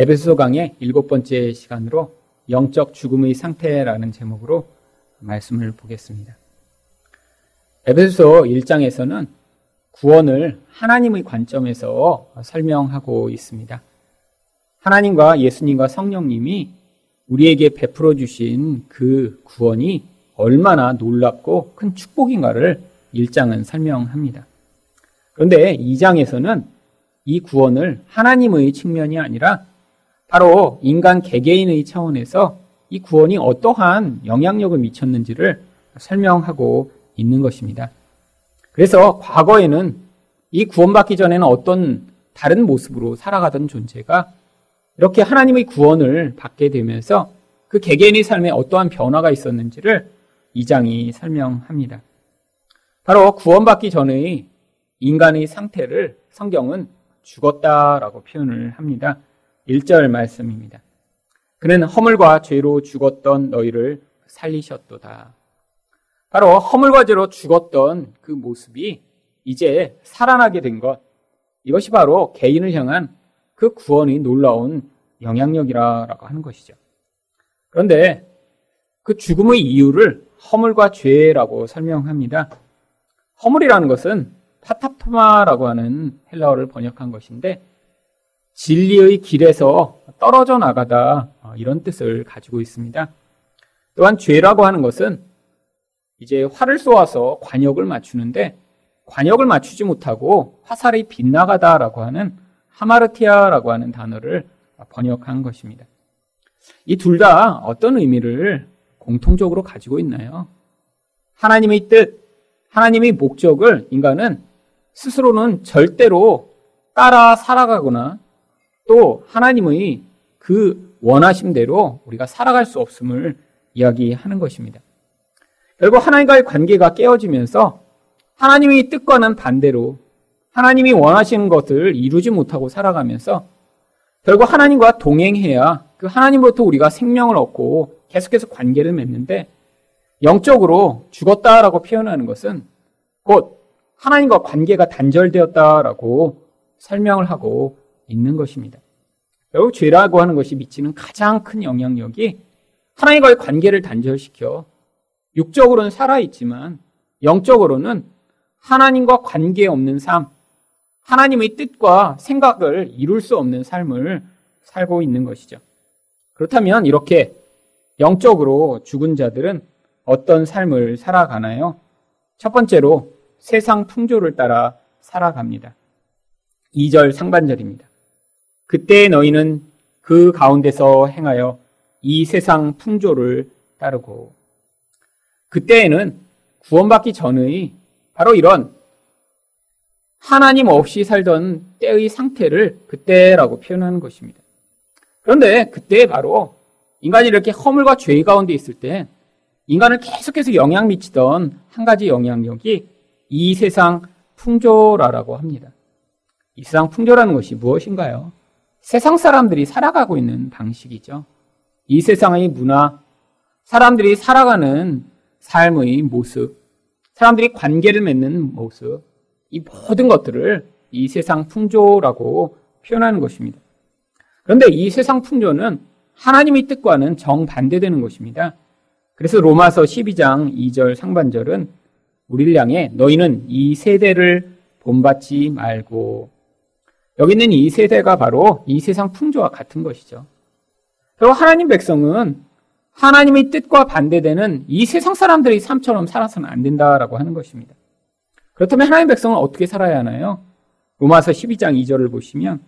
에베소 강의 일곱 번째 시간으로 영적 죽음의 상태라는 제목으로 말씀을 보겠습니다. 에베소 1장에서는 구원을 하나님의 관점에서 설명하고 있습니다. 하나님과 예수님과 성령님이 우리에게 베풀어 주신 그 구원이 얼마나 놀랍고 큰 축복인가를 1장은 설명합니다. 그런데 2장에서는 이 구원을 하나님의 측면이 아니라 바로 인간 개개인의 차원에서 이 구원이 어떠한 영향력을 미쳤는지를 설명하고 있는 것입니다. 그래서 과거에는 이 구원받기 전에는 어떤 다른 모습으로 살아가던 존재가 이렇게 하나님의 구원을 받게 되면서 그 개개인의 삶에 어떠한 변화가 있었는지를 이 장이 설명합니다. 바로 구원받기 전의 인간의 상태를 성경은 죽었다라고 표현을 합니다. 1절 말씀입니다. 그는 허물과 죄로 죽었던 너희를 살리셨도다. 바로 허물과 죄로 죽었던 그 모습이 이제 살아나게 된 것. 이것이 바로 개인을 향한 그 구원이 놀라운 영향력이라고 하는 것이죠. 그런데 그 죽음의 이유를 허물과 죄라고 설명합니다. 허물이라는 것은 파타토마라고 하는 헬라어를 번역한 것인데 진리의 길에서 떨어져 나가다 어, 이런 뜻을 가지고 있습니다. 또한 죄라고 하는 것은 이제 활을 쏘아서 관역을 맞추는데 관역을 맞추지 못하고 화살이 빗나가다라고 하는 하마르티아라고 하는 단어를 번역한 것입니다. 이 둘 다 어떤 의미를 공통적으로 가지고 있나요? 하나님의 뜻, 하나님의 목적을 인간은 스스로는 절대로 따라 살아가거나 또 하나님의 그 원하심대로 우리가 살아갈 수 없음을 이야기하는 것입니다. 결국 하나님과의 관계가 깨어지면서 하나님의 뜻과는 반대로 하나님이 원하시는 것을 이루지 못하고 살아가면서 결국 하나님과 동행해야 그 하나님으로부터 우리가 생명을 얻고 계속해서 관계를 맺는데 영적으로 죽었다라고 표현하는 것은 곧 하나님과 관계가 단절되었다라고 설명을 하고 있는 것입니다. 결국 죄라고 하는 것이 미치는 가장 큰 영향력이 하나님과의 관계를 단절시켜 육적으로는 살아있지만 영적으로는 하나님과 관계없는 삶, 하나님의 뜻과 생각을 이룰 수 없는 삶을 살고 있는 것이죠. 그렇다면 이렇게 영적으로 죽은 자들은 어떤 삶을 살아가나요? 첫 번째로 세상 풍조를 따라 살아갑니다. 2절 상반절입니다. 그때 너희는 그 가운데서 행하여 이 세상 풍조를 따르고 그때에는 구원받기 전의 바로 이런 하나님 없이 살던 때의 상태를 그때라고 표현하는 것입니다. 그런데 그때 바로 인간이 이렇게 허물과 죄 가운데 있을 때 인간을 계속해서 영향 미치던 한 가지 영향력이 이 세상 풍조라라고 합니다. 이 세상 풍조라는 것이 무엇인가요? 세상 사람들이 살아가고 있는 방식이죠. 이 세상의 문화, 사람들이 살아가는 삶의 모습, 사람들이 관계를 맺는 모습, 이 모든 것들을 이 세상 풍조라고 표현하는 것입니다. 그런데 이 세상 풍조는 하나님의 뜻과는 정반대되는 것입니다. 그래서 로마서 12장 2절 상반절은 우리를 향해 너희는 이 세대를 본받지 말고 여기 있는 이 세대가 바로 이 세상 풍조와 같은 것이죠. 그리고 하나님 백성은 하나님의 뜻과 반대되는 이 세상 사람들의 삶처럼 살아서는 안 된다라고 하는 것입니다. 그렇다면 하나님 백성은 어떻게 살아야 하나요? 로마서 12장 2절을 보시면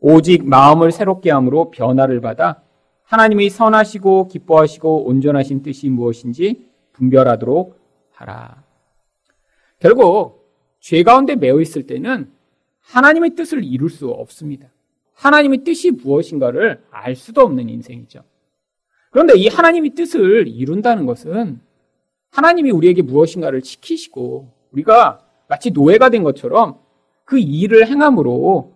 오직 마음을 새롭게 함으로 변화를 받아 하나님이 선하시고 기뻐하시고 온전하신 뜻이 무엇인지 분별하도록 하라. 결국 죄 가운데 매여 있을 때는 하나님의 뜻을 이룰 수 없습니다. 하나님의 뜻이 무엇인가를 알 수도 없는 인생이죠. 그런데 이 하나님의 뜻을 이룬다는 것은 하나님이 우리에게 무엇인가를 지키시고 우리가 마치 노예가 된 것처럼 그 일을 행함으로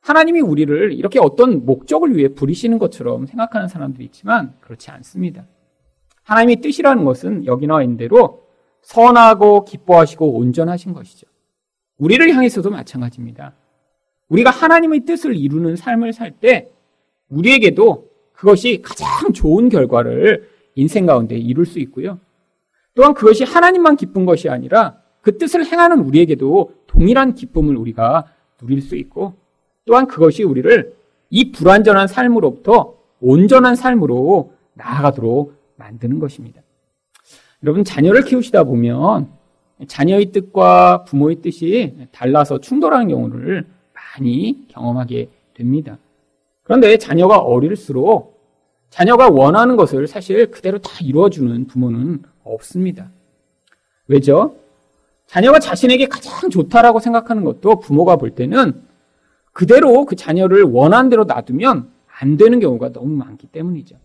하나님이 우리를 이렇게 어떤 목적을 위해 부리시는 것처럼 생각하는 사람들이 있지만 그렇지 않습니다. 하나님의 뜻이라는 것은 여기 나와 있는 대로 선하고 기뻐하시고 온전하신 것이죠. 우리를 향해서도 마찬가지입니다. 우리가 하나님의 뜻을 이루는 삶을 살 때 우리에게도 그것이 가장 좋은 결과를 인생 가운데 이룰 수 있고요. 또한 그것이 하나님만 기쁜 것이 아니라 그 뜻을 행하는 우리에게도 동일한 기쁨을 우리가 누릴 수 있고 또한 그것이 우리를 이 불완전한 삶으로부터 온전한 삶으로 나아가도록 만드는 것입니다. 여러분, 자녀를 키우시다 보면 자녀의 뜻과 부모의 뜻이 달라서 충돌하는 경우를 많이 경험하게 됩니다. 그런데 자녀가 어릴수록 자녀가 원하는 것을 사실 그대로 다 이루어주는 부모는 없습니다. 왜죠? 자녀가 자신에게 가장 좋다라고 생각하는 것도 부모가 볼 때는 그대로 그 자녀를 원하는 대로 놔두면 안 되는 경우가 너무 많기 때문이죠.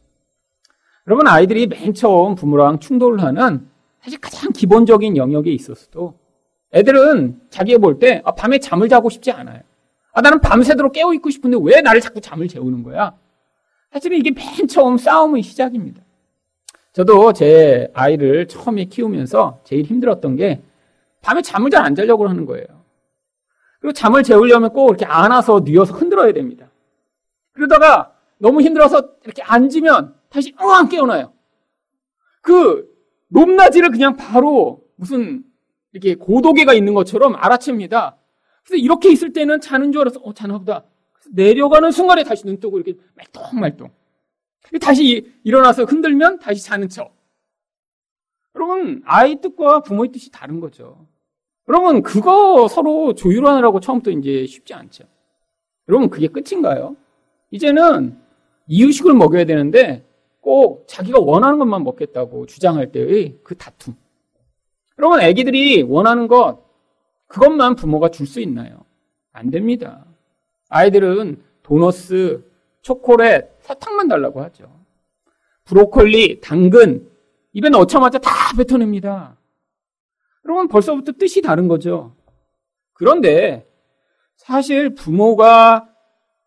여러분, 아이들이 맨 처음 부모랑 충돌을 하는 사실 가장 기본적인 영역에 있어서도 애들은 자기가 볼 때 아, 밤에 잠을 자고 싶지 않아요. 아, 나는 밤새도록 깨어있고 싶은데 왜 나를 자꾸 잠을 재우는 거야? 사실은 이게 맨 처음 싸움의 시작입니다. 저도 제 아이를 처음에 키우면서 제일 힘들었던 게 밤에 잠을 잘 안 자려고 하는 거예요. 그리고 잠을 재우려면 꼭 이렇게 안아서 뉘어서 흔들어야 됩니다. 그러다가 너무 힘들어서 이렇게 앉으면 다시 으앙 깨어나요. 그 높낮이를 그냥 바로 무슨 이렇게 고도계가 있는 것처럼 알아챕니다. 그래서 이렇게 있을 때는 자는 줄 알아서 어 자나 보다. 내려가는 순간에 다시 눈 뜨고 이렇게 말똥말똥. 다시 일어나서 흔들면 다시 자는 척. 여러분 아이 뜻과 부모의 뜻이 다른 거죠. 여러분 그거 서로 조율하느라고 처음부터 이제 쉽지 않죠. 여러분 그게 끝인가요? 이제는 이유식을 먹여야 되는데 꼭 자기가 원하는 것만 먹겠다고 주장할 때의 그 다툼. 여러분, 아기들이 원하는 것, 그것만 부모가 줄 수 있나요? 안 됩니다. 아이들은 도너스, 초콜릿, 사탕만 달라고 하죠. 브로콜리, 당근, 입에 넣자마자 다 뱉어냅니다. 여러분, 벌써부터 뜻이 다른 거죠. 그런데 사실 부모가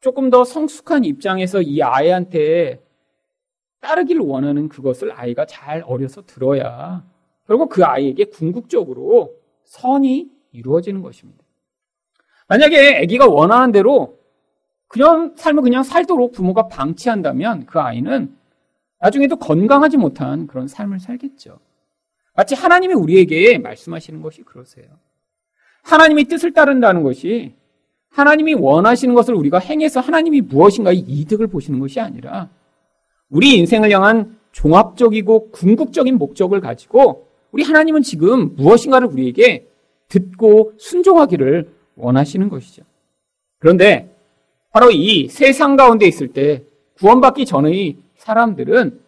조금 더 성숙한 입장에서 이 아이한테 따르기를 원하는 그것을 아이가 잘 어려서 들어야 결국 그 아이에게 궁극적으로 선이 이루어지는 것입니다. 만약에 아기가 원하는 대로 그냥 삶을 그냥 살도록 부모가 방치한다면 그 아이는 나중에도 건강하지 못한 그런 삶을 살겠죠. 마치 하나님이 우리에게 말씀하시는 것이 그러세요. 하나님의 뜻을 따른다는 것이 하나님이 원하시는 것을 우리가 행해서 하나님이 무엇인가의 이득을 보시는 것이 아니라 우리 인생을 향한 종합적이고 궁극적인 목적을 가지고 우리 하나님은 지금 무엇인가를 우리에게 듣고 순종하기를 원하시는 것이죠. 그런데 바로 이 세상 가운데 있을 때 구원받기 전의 사람들은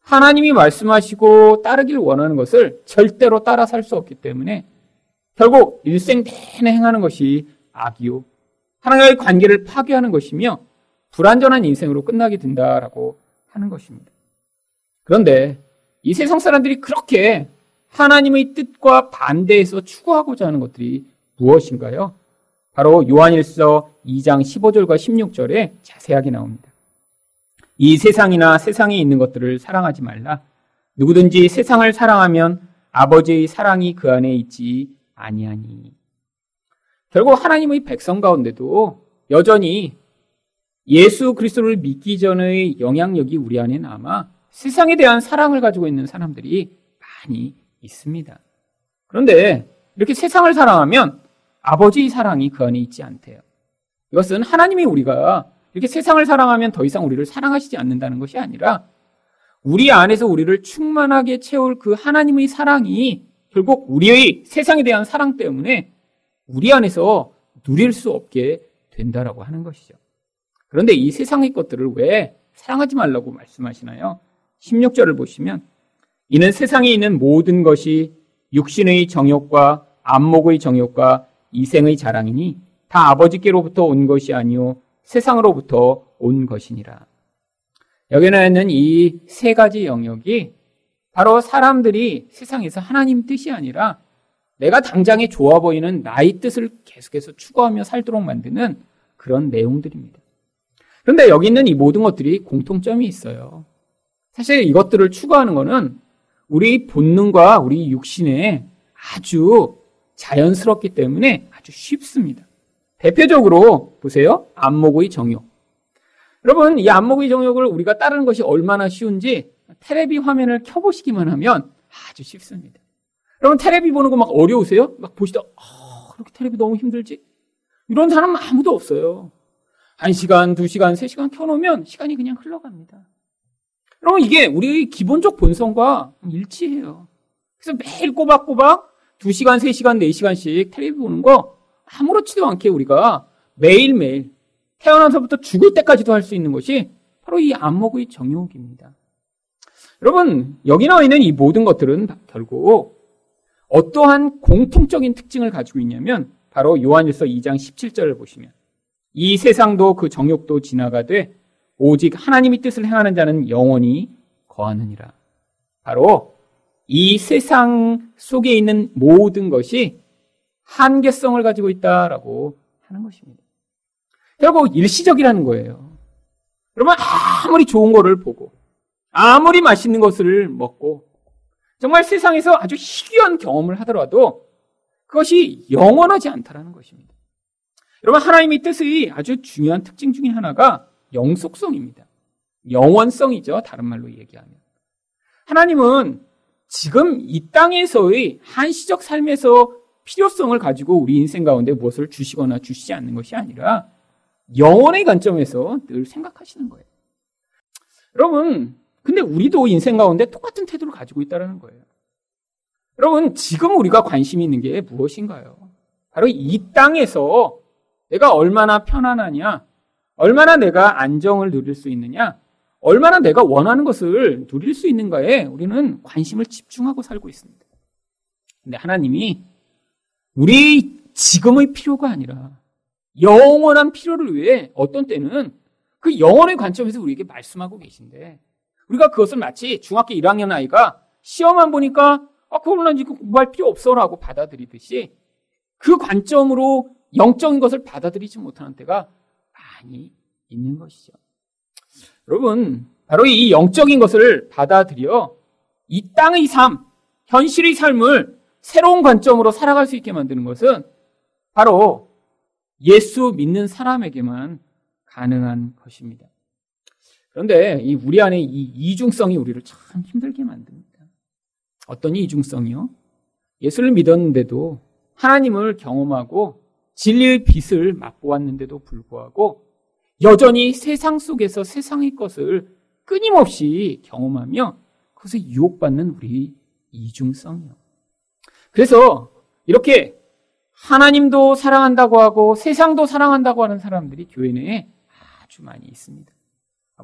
하나님이 말씀하시고 따르기를 원하는 것을 절대로 따라 살 수 없기 때문에 결국 일생 내내 행하는 것이 악이요. 하나님과의 관계를 파괴하는 것이며 불완전한 인생으로 끝나게 된다라고 하는 것입니다. 그런데 이 세상 사람들이 그렇게 하나님의 뜻과 반대해서 추구하고자 하는 것들이 무엇인가요? 바로 요한일서 2장 15절과 16절에 자세하게 나옵니다. 이 세상이나 세상에 있는 것들을 사랑하지 말라. 누구든지 세상을 사랑하면 아버지의 사랑이 그 안에 있지 아니하니. 결국 하나님의 백성 가운데도 여전히 예수 그리스도를 믿기 전의 영향력이 우리 안에 남아 세상에 대한 사랑을 가지고 있는 사람들이 많이 있습니다. 그런데 이렇게 세상을 사랑하면 아버지의 사랑이 그 안에 있지 않대요. 이것은 하나님이 우리가 이렇게 세상을 사랑하면 더 이상 우리를 사랑하시지 않는다는 것이 아니라 우리 안에서 우리를 충만하게 채울 그 하나님의 사랑이 결국 우리의 세상에 대한 사랑 때문에 우리 안에서 누릴 수 없게 된다라고 하는 것이죠. 그런데 이 세상의 것들을 왜 사랑하지 말라고 말씀하시나요? 16절을 보시면 이는 세상에 있는 모든 것이 육신의 정욕과 안목의 정욕과 이생의 자랑이니 다 아버지께로부터 온 것이 아니요 세상으로부터 온 것이니라. 여기는 있는 이 세 가지 영역이 바로 사람들이 세상에서 하나님 뜻이 아니라 내가 당장에 좋아 보이는 나의 뜻을 계속해서 추구하며 살도록 만드는 그런 내용들입니다. 그런데 여기 있는 이 모든 것들이 공통점이 있어요. 사실 이것들을 추구하는 것은 우리 본능과 우리 육신에 아주 자연스럽기 때문에 아주 쉽습니다. 대표적으로 보세요. 안목의 정욕. 여러분, 이 안목의 정욕을 우리가 따르는 것이 얼마나 쉬운지 테레비 화면을 켜보시기만 하면 아주 쉽습니다. 여러분, 테레비 보는 거 막 어려우세요? 막 보시다, 아, 그렇게 테레비 너무 힘들지? 이런 사람 아무도 없어요. 한 시간, 두 시간, 세 시간 켜놓으면 시간이 그냥 흘러갑니다. 여러분, 이게 우리 기본적 본성과 일치해요. 그래서 매일 꼬박꼬박 두 시간, 세 시간, 네 시간씩 테레비 보는 거 아무렇지도 않게 우리가 매일매일 태어나서부터 죽을 때까지도 할 수 있는 것이 바로 이 안목의 정욕입니다. 여러분, 여기 나와 있는 이 모든 것들은 결국 어떠한 공통적인 특징을 가지고 있냐면 바로 요한일서 2장 17절을 보시면 이 세상도 그 정욕도 지나가되 오직 하나님의 뜻을 행하는 자는 영원히 거하느니라. 바로 이 세상 속에 있는 모든 것이 한계성을 가지고 있다라고 하는 것입니다. 결국 일시적이라는 거예요. 여러분 아무리 좋은 거를 보고 아무리 맛있는 것을 먹고 정말 세상에서 아주 희귀한 경험을 하더라도 그것이 영원하지 않다라는 것입니다. 여러분 하나님의 뜻의 아주 중요한 특징 중에 하나가 영속성입니다. 영원성이죠. 다른 말로 얘기하면. 하나님은 지금 이 땅에서의 한시적 삶에서 필요성을 가지고 우리 인생 가운데 무엇을 주시거나 주시지 않는 것이 아니라 영원의 관점에서 늘 생각하시는 거예요. 여러분, 근데 우리도 인생 가운데 똑같은 태도를 가지고 있다는 거예요. 여러분, 지금 우리가 관심 있는 게 무엇인가요? 바로 이 땅에서 내가 얼마나 편안하냐, 얼마나 내가 안정을 누릴 수 있느냐, 얼마나 내가 원하는 것을 누릴 수 있는가에 우리는 관심을 집중하고 살고 있습니다. 근데 하나님이 우리 지금의 필요가 아니라 영원한 필요를 위해 어떤 때는 그 영원의 관점에서 우리에게 말씀하고 계신데 우리가 그것을 마치 중학교 1학년 아이가 시험만 보니까 아, 그걸 난 지금 공부할 필요 없어라고 받아들이듯이 그 관점으로 영적인 것을 받아들이지 못하는 때가 많이 있는 것이죠. 여러분, 바로 이 영적인 것을 받아들여 이 땅의 삶, 현실의 삶을 새로운 관점으로 살아갈 수 있게 만드는 것은 바로 예수 믿는 사람에게만 가능한 것입니다. 그런데 이 우리 안에 이 이중성이 우리를 참 힘들게 만듭니다. 어떤 이중성이요? 예수를 믿었는데도 하나님을 경험하고 진리의 빛을 맛보았는데도 불구하고 여전히 세상 속에서 세상의 것을 끊임없이 경험하며 그것에 유혹받는 우리 이중성이요. 그래서 이렇게 하나님도 사랑한다고 하고 세상도 사랑한다고 하는 사람들이 교회 내에 아주 많이 있습니다.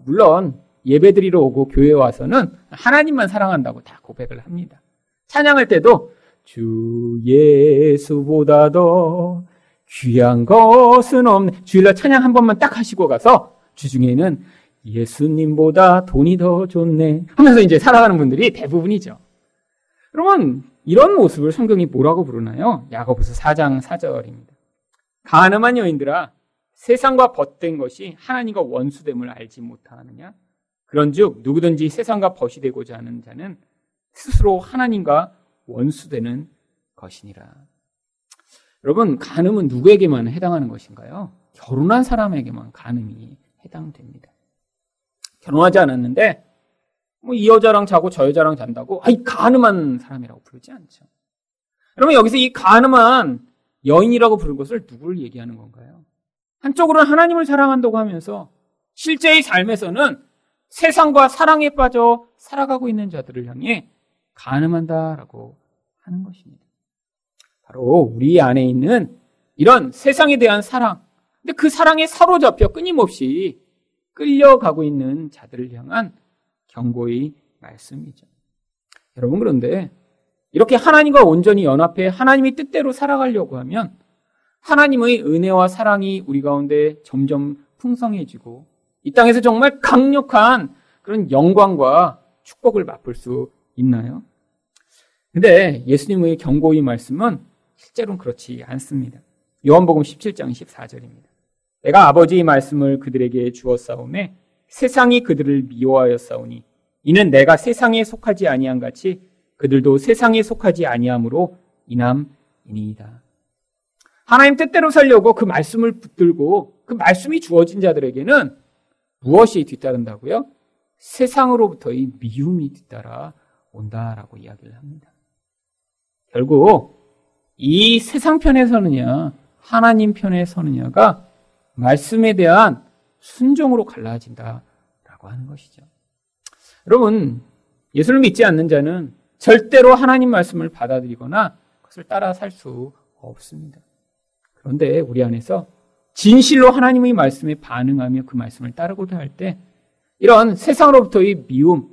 물론 예배 드리러 오고 교회 와서는 하나님만 사랑한다고 다 고백을 합니다. 찬양할 때도 주 예수보다 더 귀한 것은 없네. 주일날 찬양 한 번만 딱 하시고 가서 주중에는 예수님보다 돈이 더 좋네. 하면서 이제 살아가는 분들이 대부분이죠. 여러분, 이런 모습을 성경이 뭐라고 부르나요? 야고보서 4장 4절입니다. 가늠한 여인들아 세상과 벗된 것이 하나님과 원수됨을 알지 못하느냐? 그런즉 누구든지 세상과 벗이 되고자 하는 자는 스스로 하나님과 원수되는 것이니라. 여러분, 간음은 누구에게만 해당하는 것인가요? 결혼한 사람에게만 간음이 해당됩니다. 결혼하지 않았는데 뭐 이 여자랑 자고 저 여자랑 잔다고 아 이 간음한 사람이라고 부르지 않죠. 여러분 여기서 이 간음한 여인이라고 부른 것을 누구를 얘기하는 건가요? 한쪽으로는 하나님을 사랑한다고 하면서 실제의 삶에서는 세상과 사랑에 빠져 살아가고 있는 자들을 향해 간음한다라고 하는 것입니다. 바로 우리 안에 있는 이런 세상에 대한 사랑. 근데 그 사랑에 사로잡혀 끊임없이 끌려가고 있는 자들을 향한 경고의 말씀이죠. 여러분 그런데 이렇게 하나님과 온전히 연합해 하나님의 뜻대로 살아가려고 하면 하나님의 은혜와 사랑이 우리 가운데 점점 풍성해지고 이 땅에서 정말 강력한 그런 영광과 축복을 맛볼 수 있나요? 근데 예수님의 경고의 말씀은 실제로는 그렇지 않습니다. 요한복음 17장 14절입니다. 내가 아버지의 말씀을 그들에게 주었사오매 세상이 그들을 미워하였사오니 이는 내가 세상에 속하지 아니한 같이 그들도 세상에 속하지 아니함으로 인함이니이다. 하나님 뜻대로 살려고 그 말씀을 붙들고 그 말씀이 주어진 자들에게는 무엇이 뒤따른다고요? 세상으로부터의 미움이 뒤따라 온다라고 이야기를 합니다. 결국 이 세상 편에 서느냐 하나님 편에 서느냐가 말씀에 대한 순종으로 갈라진다라고 하는 것이죠. 여러분 예수를 믿지 않는 자는 절대로 하나님 말씀을 받아들이거나 그것을 따라 살 수 없습니다. 그런데 우리 안에서 진실로 하나님의 말씀에 반응하며 그 말씀을 따르고자 할 때 이런 세상으로부터의 미움,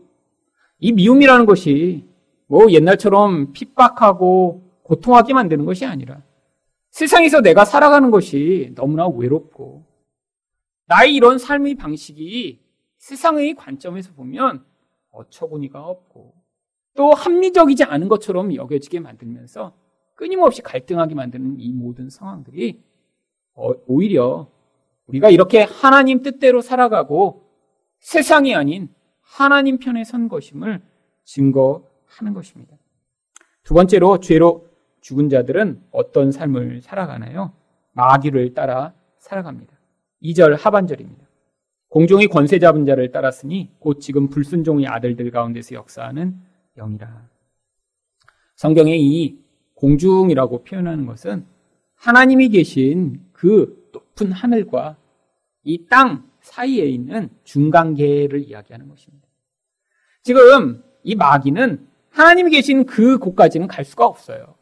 이 미움이라는 것이 뭐 옛날처럼 핍박하고 고통하게 만드는 것이 아니라 세상에서 내가 살아가는 것이 너무나 외롭고 나의 이런 삶의 방식이 세상의 관점에서 보면 어처구니가 없고 또 합리적이지 않은 것처럼 여겨지게 만들면서 끊임없이 갈등하게 만드는 이 모든 상황들이 어, 오히려 우리가 이렇게 하나님 뜻대로 살아가고 세상이 아닌 하나님 편에 선 것임을 증거하는 것입니다. 두 번째로 죄로 죽은 자들은 어떤 삶을 살아가나요? 마귀를 따라 살아갑니다. 2절 하반절입니다. 공중의 권세 잡은 자를 따랐으니 곧 지금 불순종의 아들들 가운데서 역사하는 영이라. 성경에 이 공중이라고 표현하는 것은 하나님이 계신 그 높은 하늘과 이 땅 사이에 있는 중간계를 이야기하는 것입니다. 지금 이 마귀는 하나님이 계신 그 곳까지는 갈 수가 없어요.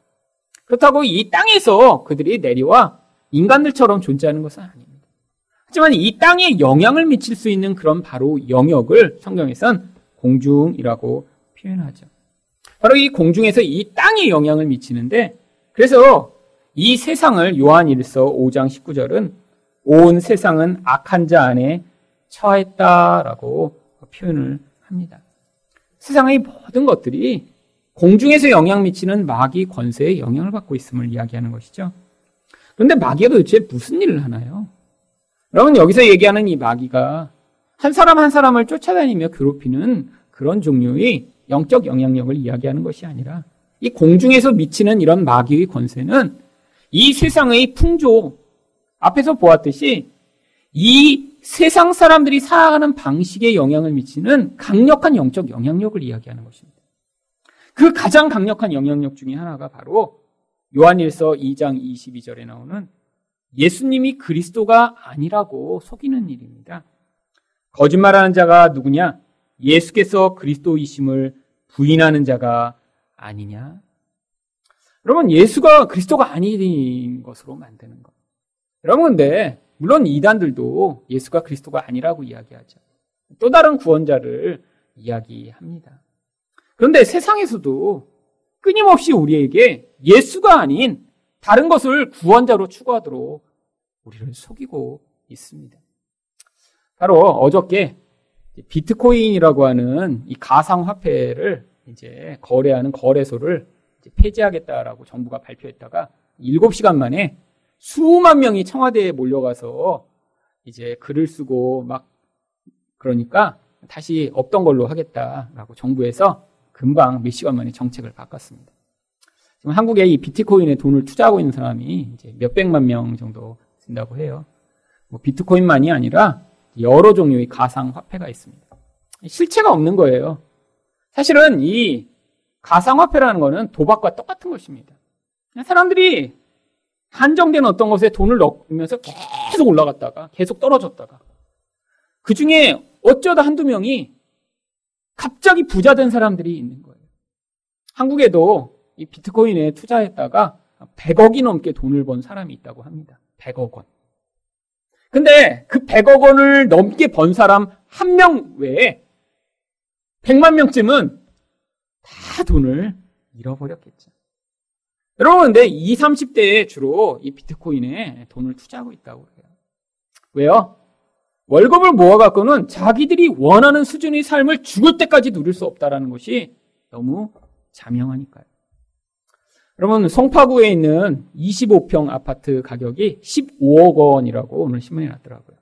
그렇다고 이 땅에서 그들이 내려와 인간들처럼 존재하는 것은 아닙니다. 하지만 이 땅에 영향을 미칠 수 있는 그런 바로 영역을 성경에선 공중이라고 표현하죠. 바로 이 공중에서 이 땅에 영향을 미치는데 그래서 이 세상을 요한일서 5장 19절은 온 세상은 악한 자 안에 처했다라고 표현을 합니다. 세상의 모든 것들이 공중에서 영향 미치는 마귀 권세에 영향을 받고 있음을 이야기하는 것이죠. 그런데 마귀가 도대체 무슨 일을 하나요? 여러분 여기서 얘기하는 이 마귀가 한 사람 한 사람을 쫓아다니며 괴롭히는 그런 종류의 영적 영향력을 이야기하는 것이 아니라 이 공중에서 미치는 이런 마귀의 권세는 이 세상의 풍조 앞에서 보았듯이 이 세상 사람들이 살아가는 방식에 영향을 미치는 강력한 영적 영향력을 이야기하는 것입니다. 그 가장 강력한 영향력 중의 하나가 바로 요한일서 2장 22절에 나오는 예수님이 그리스도가 아니라고 속이는 일입니다. 거짓말하는 자가 누구냐? 예수께서 그리스도이심을 부인하는 자가 아니냐? 여러분, 예수가 그리스도가 아닌 것으로 만드는 것. 여러분, 근데, 물론 이단들도 예수가 그리스도가 아니라고 이야기하죠. 또 다른 구원자를 이야기합니다. 그런데 세상에서도 끊임없이 우리에게 예수가 아닌 다른 것을 구원자로 추구하도록 우리를 속이고 있습니다. 바로 어저께 비트코인이라고 하는 이 가상화폐를 이제 거래하는 거래소를 이제 폐지하겠다라고 정부가 발표했다가 7시간 만에 수만 명이 청와대에 몰려가서 이제 글을 쓰고 막 그러니까 다시 없던 걸로 하겠다라고 정부에서 금방 몇 시간 만에 정책을 바꿨습니다. 지금 한국에 이 비트코인에 돈을 투자하고 있는 사람이 이제 몇백만 명 정도 된다고 해요. 뭐 비트코인만이 아니라 여러 종류의 가상 화폐가 있습니다. 실체가 없는 거예요. 사실은 이 가상 화폐라는 것은 도박과 똑같은 것입니다. 사람들이 한정된 어떤 것에 돈을 넣으면서 계속 올라갔다가 계속 떨어졌다가 그 중에 어쩌다 한두 명이 갑자기 부자 된 사람들이 있는 거예요. 한국에도 이 비트코인에 투자했다가 100억이 넘게 돈을 번 사람이 있다고 합니다. 100억 원. 근데 그 100억 원을 넘게 번 사람 한 명 외에 100만 명쯤은 다 돈을 잃어버렸겠죠. 여러분, 근데 20, 30대에 주로 이 비트코인에 돈을 투자하고 있다고 해요. 왜요? 월급을 모아갖고는 자기들이 원하는 수준의 삶을 죽을 때까지 누릴 수 없다라는 것이 너무 자명하니까요. 여러분, 송파구에 있는 25평 아파트 가격이 15억 원이라고 오늘 신문에 났더라고요.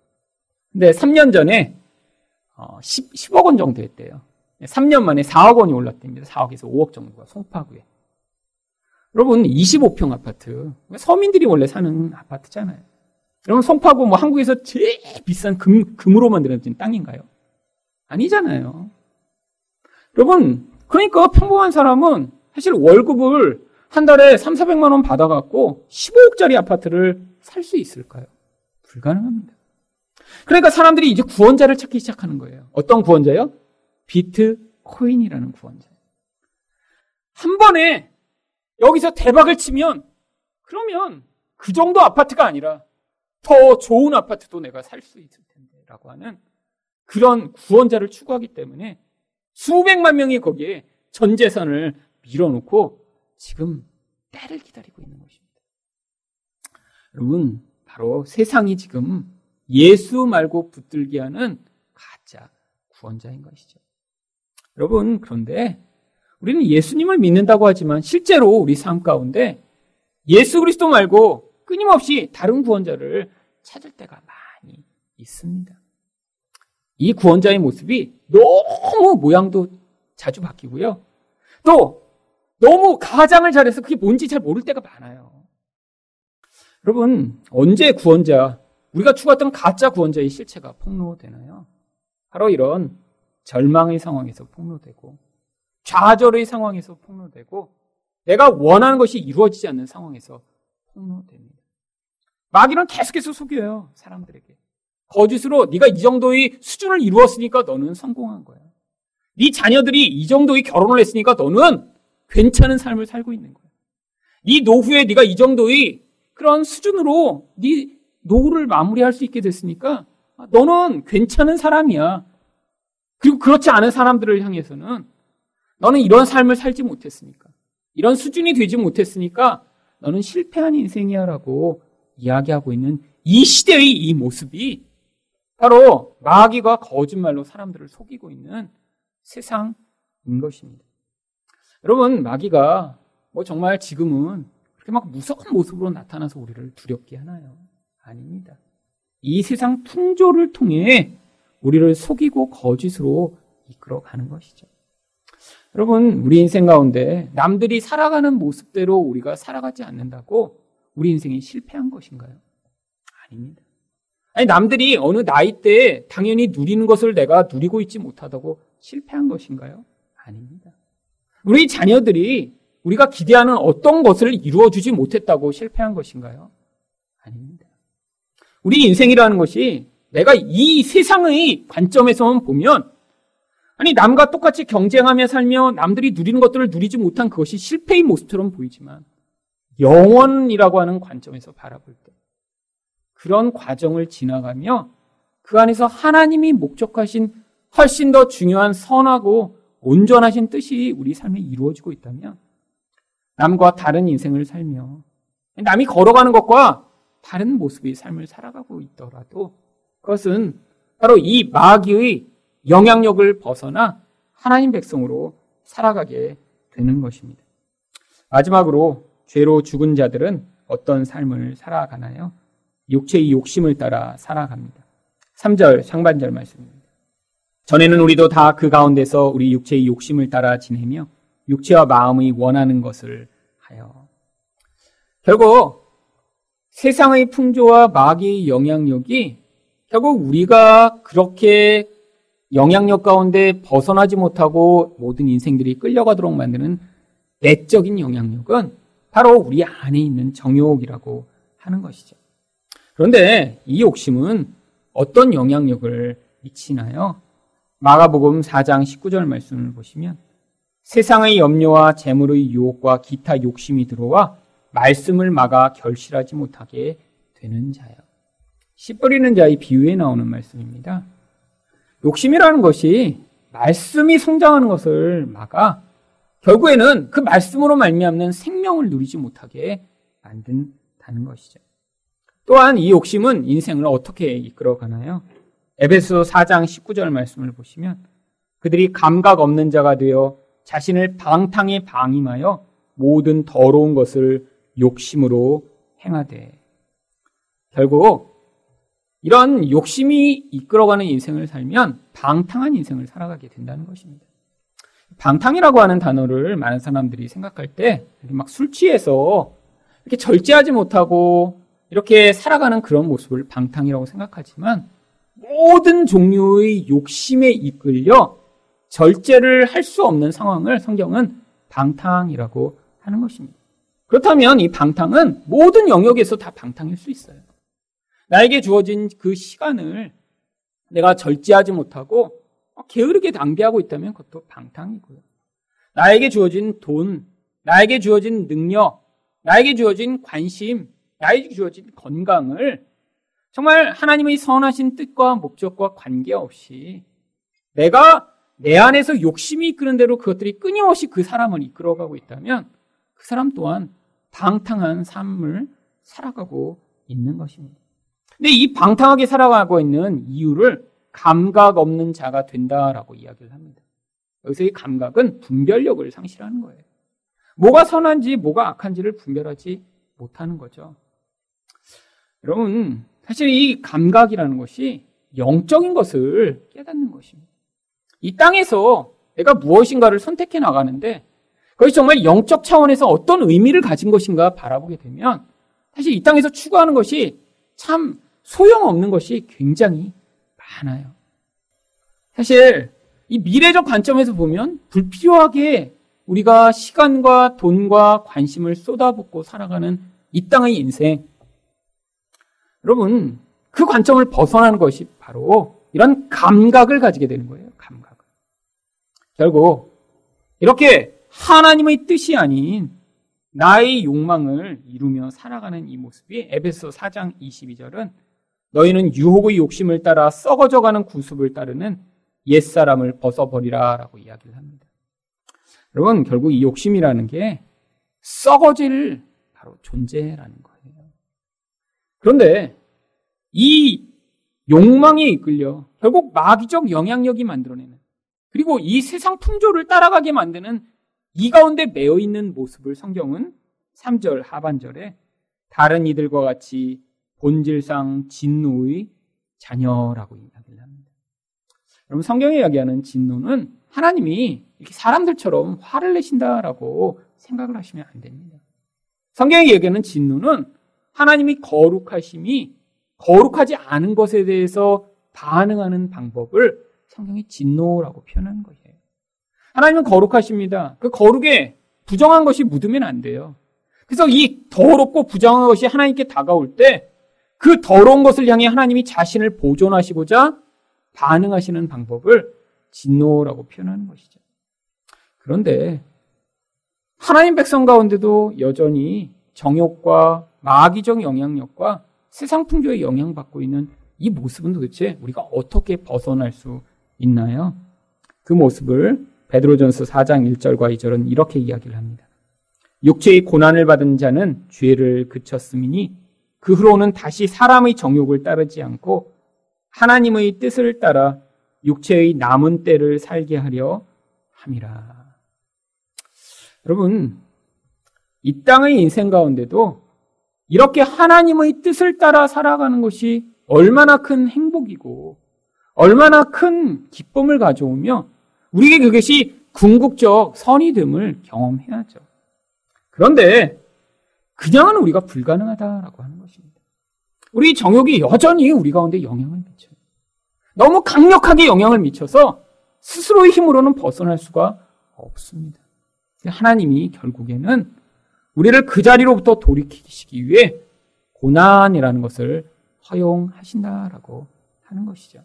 근데 3년 전에 10, 어, 10억 원 정도 했대요. 3년 만에 4억 원이 올랐답니다. 4억에서 5억 정도가 송파구에. 여러분, 25평 아파트. 서민들이 원래 사는 아파트잖아요. 여러분 송파구 뭐 한국에서 제일 비싼 금, 금으로 만들어진 땅인가요? 아니잖아요. 여러분 그러니까 평범한 사람은 사실 월급을 한 달에 3, 400만 원 받아갖고 15억짜리 아파트를 살 수 있을까요? 불가능합니다. 그러니까 사람들이 이제 구원자를 찾기 시작하는 거예요. 어떤 구원자요? 비트코인이라는 구원자. 한 번에 여기서 대박을 치면 그러면 그 정도 아파트가 아니라 더 좋은 아파트도 내가 살 수 있을 텐데 라고 하는 그런 구원자를 추구하기 때문에 수백만 명이 거기에 전 재산을 밀어놓고 지금 때를 기다리고 있는 것입니다. 여러분, 바로 세상이 지금 예수 말고 붙들게 하는 가짜 구원자인 것이죠. 여러분, 그런데 우리는 예수님을 믿는다고 하지만 실제로 우리 삶 가운데 예수 그리스도 말고 끊임없이 다른 구원자를 찾을 때가 많이 있습니다. 이 구원자의 모습이 너무 모양도 자주 바뀌고요. 또 너무 가장을 잘해서 그게 뭔지 잘 모를 때가 많아요. 여러분, 언제 구원자, 우리가 추구했던 가짜 구원자의 실체가 폭로되나요? 바로 이런 절망의 상황에서 폭로되고, 좌절의 상황에서 폭로되고, 내가 원하는 것이 이루어지지 않는 상황에서 폭로됩니다. 마귀는 계속해서 속여요, 사람들에게. 거짓으로 네가 이 정도의 수준을 이루었으니까 너는 성공한 거야. 네 자녀들이 이 정도의 결혼을 했으니까 너는 괜찮은 삶을 살고 있는 거야. 네 노후에 네가 이 정도의 그런 수준으로 네 노후를 마무리할 수 있게 됐으니까 너는 괜찮은 사람이야. 그리고 그렇지 않은 사람들을 향해서는 너는 이런 삶을 살지 못했으니까 이런 수준이 되지 못했으니까 너는 실패한 인생이야라고 이야기하고 있는 이 시대의 이 모습이 바로 마귀가 거짓말로 사람들을 속이고 있는 세상인 것입니다. 여러분, 마귀가 뭐 정말 지금은 그렇게 막 무서운 모습으로 나타나서 우리를 두렵게 하나요? 아닙니다. 이 세상 풍조를 통해 우리를 속이고 거짓으로 이끌어 가는 것이죠. 여러분, 우리 인생 가운데 남들이 살아가는 모습대로 우리가 살아가지 않는다고 우리 인생이 실패한 것인가요? 아닙니다. 아니, 남들이 어느 나이 때 당연히 누리는 것을 내가 누리고 있지 못하다고 실패한 것인가요? 아닙니다. 우리 자녀들이 우리가 기대하는 어떤 것을 이루어주지 못했다고 실패한 것인가요? 아닙니다. 우리 인생이라는 것이 내가 이 세상의 관점에서만 보면 아니 남과 똑같이 경쟁하며 살며 남들이 누리는 것들을 누리지 못한 그것이 실패의 모습처럼 보이지만 영원이라고 하는 관점에서 바라볼 때 그런 과정을 지나가며 그 안에서 하나님이 목적하신 훨씬 더 중요한 선하고 온전하신 뜻이 우리 삶에 이루어지고 있다면 남과 다른 인생을 살며 남이 걸어가는 것과 다른 모습의 삶을 살아가고 있더라도 그것은 바로 이 마귀의 영향력을 벗어나 하나님 백성으로 살아가게 되는 것입니다. 마지막으로 죄로 죽은 자들은 어떤 삶을 살아가나요? 육체의 욕심을 따라 살아갑니다. 3절 상반절 말씀입니다. 전에는 우리도 다 그 가운데서 우리 육체의 욕심을 따라 지내며 육체와 마음이 원하는 것을 하여. 결국 세상의 풍조와 마귀의 영향력이 결국 우리가 그렇게 영향력 가운데 벗어나지 못하고 모든 인생들이 끌려가도록 만드는 내적인 영향력은 바로 우리 안에 있는 정욕이라고 하는 것이죠. 그런데 이 욕심은 어떤 영향력을 미치나요? 마가복음 4장 19절 말씀을 보시면 세상의 염려와 재물의 유혹과 기타 욕심이 들어와 말씀을 막아 결실하지 못하게 되는 자요. 씨 뿌리는 자의 비유에 나오는 말씀입니다. 욕심이라는 것이 말씀이 성장하는 것을 막아 결국에는 그 말씀으로 말미암는 생명을 누리지 못하게 만든다는 것이죠. 또한 이 욕심은 인생을 어떻게 이끌어 가나요? 에베소 4장 19절 말씀을 보시면 그들이 감각 없는 자가 되어 자신을 방탕에 방임하여 모든 더러운 것을 욕심으로 행하되 결국 이런 욕심이 이끌어가는 인생을 살면 방탕한 인생을 살아가게 된다는 것입니다. 방탕이라고 하는 단어를 많은 사람들이 생각할 때 막 술 취해서 이렇게 절제하지 못하고 이렇게 살아가는 그런 모습을 방탕이라고 생각하지만 모든 종류의 욕심에 이끌려 절제를 할 수 없는 상황을 성경은 방탕이라고 하는 것입니다. 그렇다면 이 방탕은 모든 영역에서 다 방탕일 수 있어요. 나에게 주어진 그 시간을 내가 절제하지 못하고 게으르게 낭비하고 있다면 그것도 방탕이고요. 나에게 주어진 돈, 나에게 주어진 능력, 나에게 주어진 관심, 나에게 주어진 건강을 정말 하나님의 선하신 뜻과 목적과 관계없이 내가 내 안에서 욕심이 이끄는 대로 그것들이 끊임없이 그 사람을 이끌어가고 있다면 그 사람 또한 방탕한 삶을 살아가고 있는 것입니다. 근데 이 방탕하게 살아가고 있는 이유를 감각 없는 자가 된다라고 이야기를 합니다. 여기서 이 감각은 분별력을 상실하는 거예요. 뭐가 선한지 뭐가 악한지를 분별하지 못하는 거죠. 여러분, 사실 이 감각이라는 것이 영적인 것을 깨닫는 것입니다. 이 땅에서 내가 무엇인가를 선택해 나가는데 그것이 정말 영적 차원에서 어떤 의미를 가진 것인가 바라보게 되면 사실 이 땅에서 추구하는 것이 참 소용없는 것이 굉장히 많아요. 사실 이 미래적 관점에서 보면 불필요하게 우리가 시간과 돈과 관심을 쏟아붓고 살아가는 이 땅의 인생. 여러분, 그 관점을 벗어나는 것이 바로 이런 감각을 가지게 되는 거예요. 감각. 결국 이렇게 하나님의 뜻이 아닌 나의 욕망을 이루며 살아가는 이 모습이 에베소 4장 22절은 너희는 유혹의 욕심을 따라 썩어져가는 구습을 따르는 옛사람을 벗어버리라 라고 이야기를 합니다. 여러분, 결국 이 욕심이라는 게 썩어질 바로 존재라는 거예요. 그런데 이 욕망에 이끌려 결국 마귀적 영향력이 만들어내는 그리고 이 세상 풍조를 따라가게 만드는 이 가운데 매여 있는 모습을 성경은 3절 하반절에 다른 이들과 같이 본질상 진노의 자녀라고 이야기를 합니다. 여러분 성경에 이야기하는 진노는 하나님이 이렇게 사람들처럼 화를 내신다라고 생각을 하시면 안 됩니다. 성경에 얘기하는 진노는 하나님이 거룩하심이 거룩하지 않은 것에 대해서 반응하는 방법을 성경이 진노라고 표현하는 거예요. 하나님은 거룩하십니다. 그 거룩에 부정한 것이 묻으면 안 돼요. 그래서 이 더럽고 부정한 것이 하나님께 다가올 때 그 더러운 것을 향해 하나님이 자신을 보존하시고자 반응하시는 방법을 진노라고 표현하는 것이죠. 그런데 하나님 백성 가운데도 여전히 정욕과 마귀적 영향력과 세상 풍조에 영향받고 있는 이 모습은 도대체 우리가 어떻게 벗어날 수 있나요? 그 모습을 베드로전서 4장 1절과 2절은 이렇게 이야기를 합니다. 육체의 고난을 받은 자는 죄를 그쳤음이니 그 후로는 다시 사람의 정욕을 따르지 않고 하나님의 뜻을 따라 육체의 남은 때를 살게 하려 함이라. 여러분, 이 땅의 인생 가운데도 이렇게 하나님의 뜻을 따라 살아가는 것이 얼마나 큰 행복이고 얼마나 큰 기쁨을 가져오며 우리에게 그것이 궁극적 선이 됨을 경험해야죠. 그런데 그냥은 우리가 불가능하다라고 하는 것입니다. 우리 정욕이 여전히 우리 가운데 영향을 미쳐요. 너무 강력하게 영향을 미쳐서 스스로의 힘으로는 벗어날 수가 없습니다. 하나님이 결국에는 우리를 그 자리로부터 돌이키시기 위해 고난이라는 것을 허용하신다라고 하는 것이죠.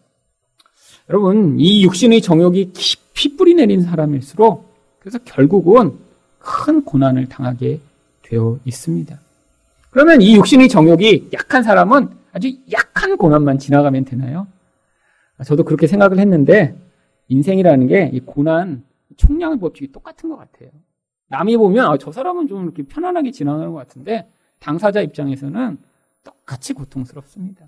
여러분, 이 육신의 정욕이 깊이 뿌리 내린 사람일수록 그래서 결국은 큰 고난을 당하게 되어 있습니다. 그러면 이 육신의 정욕이 약한 사람은 아주 약한 고난만 지나가면 되나요? 저도 그렇게 생각을 했는데 인생이라는 게 이 고난 총량의 법칙이 똑같은 것 같아요. 남이 보면 아, 저 사람은 좀 이렇게 편안하게 지나가는 것 같은데 당사자 입장에서는 똑같이 고통스럽습니다.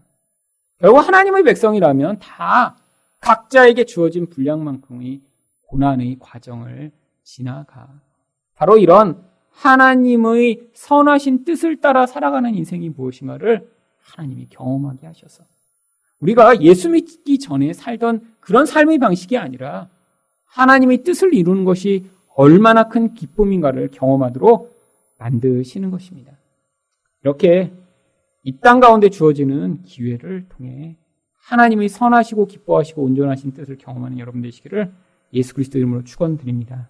결국 하나님의 백성이라면 다 각자에게 주어진 분량만큼의 고난의 과정을 지나가. 바로 이런 하나님의 선하신 뜻을 따라 살아가는 인생이 무엇인가를 하나님이 경험하게 하셔서 우리가 예수 믿기 전에 살던 그런 삶의 방식이 아니라 하나님의 뜻을 이루는 것이 얼마나 큰 기쁨인가를 경험하도록 만드시는 것입니다. 이렇게 이 땅 가운데 주어지는 기회를 통해 하나님의 선하시고 기뻐하시고 온전하신 뜻을 경험하는 여러분 되시기를 예수 그리스도 이름으로 축원드립니다.